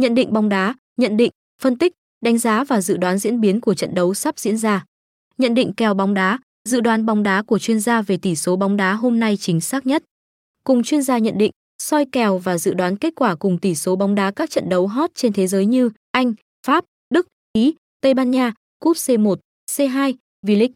Nhận định bóng đá, nhận định, phân tích, đánh giá và dự đoán diễn biến của trận đấu sắp diễn ra. Nhận định kèo bóng đá, dự đoán bóng đá của chuyên gia về tỷ số bóng đá hôm nay chính xác nhất. Cùng chuyên gia nhận định, soi kèo và dự đoán kết quả cùng tỷ số bóng đá các trận đấu hot trên thế giới như Anh, Pháp, Đức, Ý, Tây Ban Nha, Cúp C1, C2, V-League.